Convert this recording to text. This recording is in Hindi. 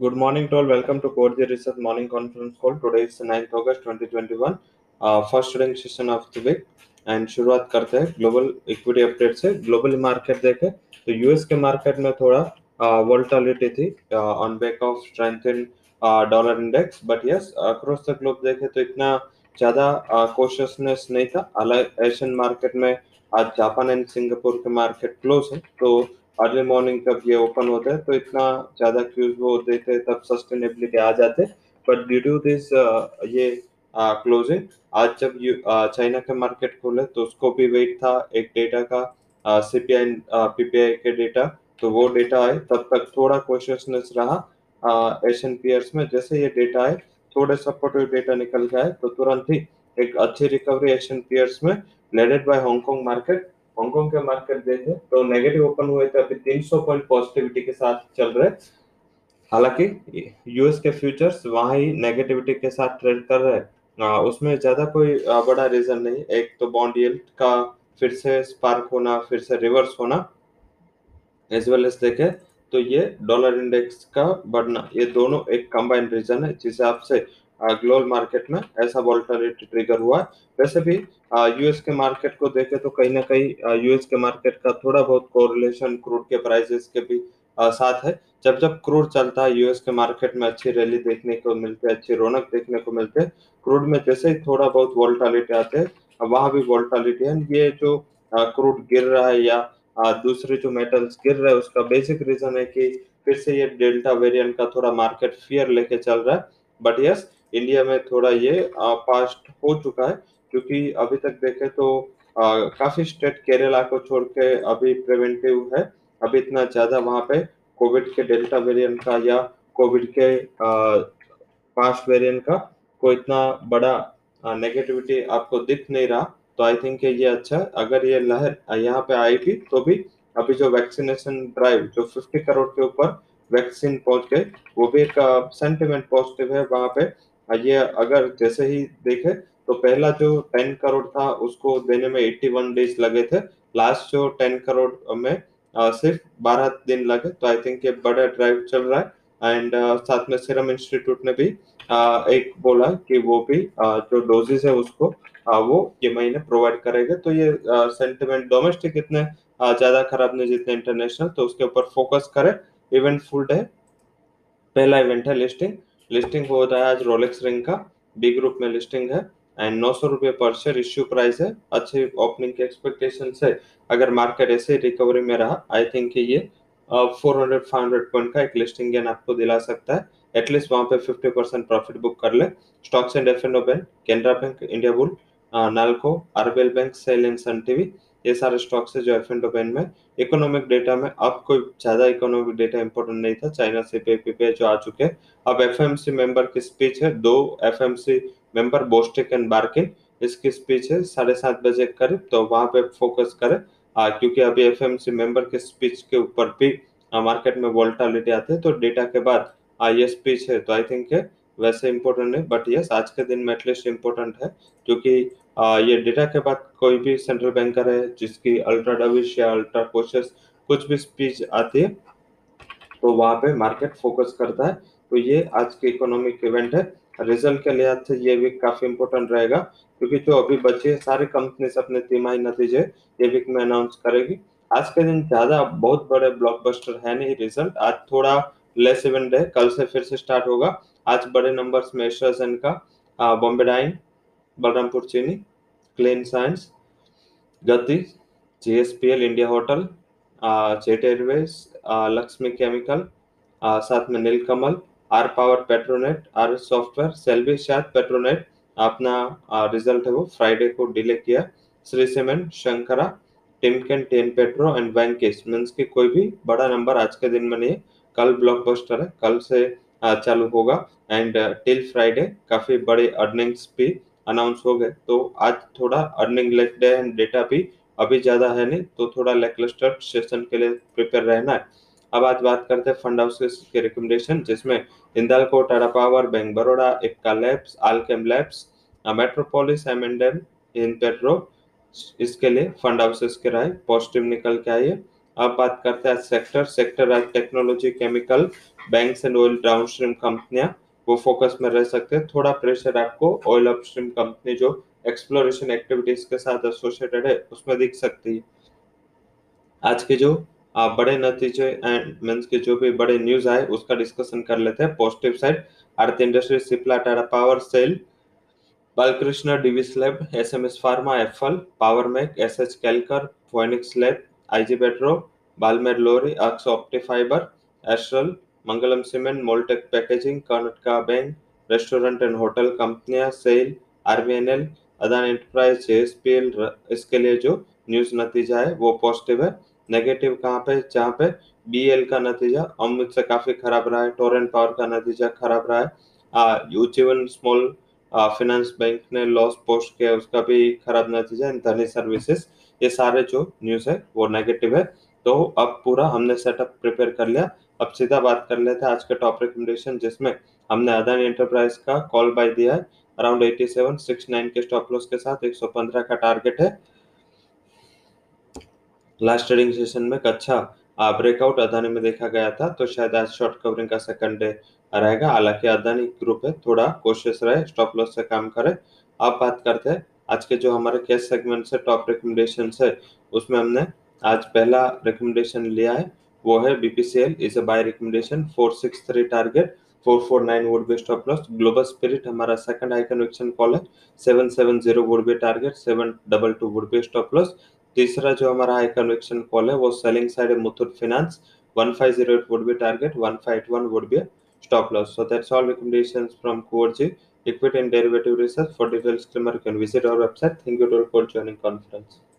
Good morning to all. Welcome to the Research Morning Conference Call. Today is 9th August 2021, uh, first trading session of the week. And शुरुआत करते हैं ग्लोबल इक्विटी अपडेट से ग्लोबल मार्केट देखे तो यूएस के मार्केट में थोड़ा वोल्टालिटी थी on back of strength in dollar index but yes across the globe देखे तो इतना ज़्यादा कॉशियसनेस नहीं था एशियन मार्केट में आज जापान एंड सिंगापुर के मार्केट क्लोज है तो अर्ली मॉर्निंग जब ये ओपन होते हैं तो इतना ज़्यादा क्यूज वो देते तब सस्टेनेबिलिटी आ जाते। बट ड्यू टू दिस ये क्लोजिंग आज जब चाइना के मार्केट खोले तो उसको भी वेट था, एक डेटा का सी पी सीपीआई पीपीआई के डेटा तो वो डेटा आए, तब तक थोड़ा कॉशियसनेस रहा एशियन पियर्स में। जैसे ये डेटा आए, थोड़े सपोर्टिव डेटा निकल है तो तुरंत ही एक अच्छी रिकवरी एशियन पियर्स में led by Hong Kong market Hong Kong के मार्केट देखे तो नेगेटिव ओपन हुए थे, अभी 300 पॉइंट पॉजिटिविटी के साथ चल रहे हालाँकि यूएस के फ्यूचर्स वहाँ ही नेगेटिविटी के साथ ट्रेड कर रहे हैं। उसमें ज़्यादा कोई बड़ा रीजन नहीं। एक तो बॉन्ड यील्ड का फिर से स्पार्क होना, फिर से रिवर्स होना। एज वेल एज देखे तो ये डॉलर इंडेक्स का बढ़ना, ये दोनों एक कंबाइंड रीजन है, जिस हिसाब से ग्लोबल मार्केट में ऐसा वॉल्टरिटी ट्रिगर हुआ वैसे भी यूएस के मार्केट को देखे तो कहीं ना कहीं यूएस के मार्केट का थोड़ा बहुत कोरिलेशन क्रूड के प्राइसेस के भी साथ है। जब जब क्रूड चलता है यूएस के मार्केट में अच्छी रैली देखने को मिलती है, अच्छी रौनक देखने को मिलते हैं क्रूड में जैसे ही थोड़ा बहुत वोल्टालिटी आते हैं वहाँ भी वोल्टालिटी है। ये जो क्रूड गिर रहा है या दूसरे जो मेटल्स गिर रहे हैं, उसका बेसिक रीजन है कि फिर से ये डेल्टा वेरिएंट का थोड़ा मार्केट फियर लेके चल रहा है। बट यस इंडिया में थोड़ा ये पास्ट हो चुका है क्योंकि अभी तक देखे तो आ, काफ़ी स्टेट केरला को छोड़ के अभी प्रिवेंटिव है। अभी इतना ज़्यादा वहाँ पे कोविड के डेल्टा वेरिएंट का या कोविड के पास्ट वेरिएंट का कोई इतना बड़ा नेगेटिविटी आपको दिख नहीं रहा तो आई थिंक ये अच्छा है। अगर ये लहर यहाँ पे आएगी तो भी अभी जो वैक्सीनेशन ड्राइव जो 50 करोड़ के ऊपर वैक्सीन पहुँच गए वो भी एक सेंटिमेंट पॉजिटिव है वहाँ पे। ये अगर जैसे ही देखे तो पहला जो 10 करोड़ था उसको देने में 81 डेज़ लगे थे। लास्ट जो 10 करोड़ में आ, सिर्फ़ 12 दिन लगे तो आई थिंक ये बड़ा ड्राइव चल रहा है। एंड साथ में सीरम इंस्टीट्यूट ने भी आ, एक बोला कि वो भी आ, जो डोजेस है उसको आ, वो ये महीने प्रोवाइड करेगा। तो ये सेंटिमेंट डोमेस्टिक इतने ज़्यादा खराब नहीं जितने इंटरनेशनल तो उसके ऊपर फोकस करें। इवेंट फुल डे पहला इवेंट है लिस्टिंग लिस्टिंग हो रहा है आज रोलेक्स रिंग का। बी ग्रुप में लिस्टिंग है। एंड नौ सौ रुपये पर शेयर इश्यू प्राइस है। अच्छी ओपनिंग के एक्सपेक्टेशन से अगर मार्केट ऐसे रिकवरी में रहा आई थिंक ये four hundred five hundred point का एक लिस्टिंग गेन आपको दिला सकता है। एटलीस्ट वहाँ पे फिफ्टी परसेंट प्रॉफिट बुक कर ले। Stocks and F and bank Canara bank Indiabulls NALCO RBL bank SAIL and Sun TV ये सारे स्टॉक्स है जो एफ़ एंड ओपेन में। इकोनॉमिक डेटा में अब कोई ज़्यादा इकोनॉमिक डेटा इंपॉर्टेंट नहीं था। चाइना से पे पे जो आ चुके हैं। अब एफएमसी मेंबर की स्पीच है। दो FMC member Bostic and Barkin इसकी स्पीच है। साढ़े सात बजे करीब तो वहाँ पे फोकस करें। क्योंकि अभी एफ़ एम सी मेंबर के स्पीच के ऊपर भी मार्केट में वोल्टालिटी आते हैं तो डेटा के बाद ये स्पीच है। तो आई थिंक वैसे इंपॉर्टेंट है बट यस आज के दिन में एटलीस्ट इंपॉर्टेंट है, क्योंकि आ, ये डेटा के बाद कोई भी सेंट्रल बैंकर है जिसकी अल्ट्रा डविश या अल्ट्रा कोशियस कुछ भी स्पीच आती है तो वहाँ पे मार्केट फोकस करता है। तो ये आज के इकोनॉमिक इवेंट है। रिज़ल्ट के लिहाज से ये वीक काफ़ी इंपॉर्टेंट रहेगा क्योंकि जो अभी बचे सारे कंपनी अपने तिमाही नतीजे ये वीक में अनाउंस करेगी। आज के दिन ज़्यादा बहुत बड़े ब्लॉकबस्टर है नहीं रिज़ल्ट आज थोड़ा लेस इवेंट है कल से फिर से स्टार्ट होगा। आज बड़े नंबर्स में का बॉम्बे डाइन बलरामपुर, चीनी clean science Gati GSPL India hotel Jet Airways Lakshmi chemical साथ में Nilkamal R power Petronet R software Selvi शायद पेट्रोनेट अपना रिज़ल्ट है वो फ्राइडे को डिले किया। Shree cement Shankara Timken ten petro and बैंकिस मीन्स की कोई भी बड़ा नंबर आज के दिन में नहीं है। कल ब्लॉकबस्टर है, कल से चालू होगा। एंड टिल फ्राइडे काफ़ी बड़े अर्निंग्स भी अनाउंस हो गए। तो आज थोड़ा earning leg day and data भी अभी ज़्यादा है नहीं तो थोड़ा लेकलस्टर सेशन के लिए प्रिपेयर रहना है। अब आज बात करते हैं फंड हाउसेस के रिकमेंडेशन जिसमें इंदालको टाटा पावर बैंक बड़ोड़ा इक्का labs Alkem labs Metropolis M and M in petro इसके लिए फंड हाउसेस के राय पॉजिटिव निकल के आई है। अब बात करते हैं सेक्टर सेक्टर आज technology chemical banks and oil downstream कंपनियाँ वो फोकस में रह सकते हैं। थोड़ा प्रेशर आपको ऑयल अपस्ट्रीम कंपनी जो एक्सप्लोरेशन एक्टिविटीज़ के साथ एसोसिएटेड है उसमें दिख सकती है। आज के जो आ, बड़े नतीजे एंड मीन्स के जो भी बड़े न्यूज़ आए उसका डिस्कशन कर लेते हैं। Positive side Aarti industry Cipla Tata power SAIL Balkrishna Divis lab S M S pharma Affle power mech S H Kelkar Phoenix lab IG petro Balmer Lawrie Aksh optifibre Astral Mangalam cement, Moldtek packaging, Karnataka bank, restaurant and hotel कंपनियाँ, SAIL, RVNL, Adani enterprise JSPL इसके लिए जो न्यूज़ नतीजा है, वो पॉजिटिव है। नेगेटिव कहाँ पे? जहाँ पे बीएल का नतीजा, अमृत से काफ़ी खराब रहा है, टोरेंट पावर का नतीजा खराब रहा है। यूजीवन स्मॉल फाइनेंस बैंक ने लॉस पोस्ट किया, उसका भी खराब नतीजा धनी सर्विसेज़, ये सारे जो न्यूज़ है, वो नेगेटिव है। तो अब पूरा हमने सेटअप प्रिपेयर कर लिया अब सीधा बात कर लेते हैं आज का टॉप रिकमेंडेशन जिसमें हमने अदानी एंटरप्राइज का कॉल बाय दिया है। अराउंड 87 69 के स्टॉप लॉस के साथ 115 का टारगेट है। लास्ट ट्रेडिंग सेशन में अच्छा ब्रेकआउट अदानी में देखा गया था तो शायद आज शॉर्ट कवरिंग का सेकंड डे रहेगा। हालाँकि अदानी ग्रुप है, थोड़ा कोशिश रहे स्टॉप लॉस से काम करे। अब बात करते हैं, आज के जो हमारे कैश सेगमेंट से टॉप रिकमेंडेशन है, उसमें हमने आज पहला रिकमेंडेशन लिया है। वो है BPCL is a buy recommendation four six three target four four nine with best of loss global spirit हमारा सेकंड हाई कन्वेक्शन कॉल है seven seven zero with bay target seven double two with best of loss तीसरा जो हमारा हाई कन्वेक्शन कॉल है, वो सेलिंग साइड है Muthoot finance one five zero eight with bay target one five eight one with bay stop loss so that's all recommendation from कुर जी equity and derivative research for details can visit our website thank you too for joining conference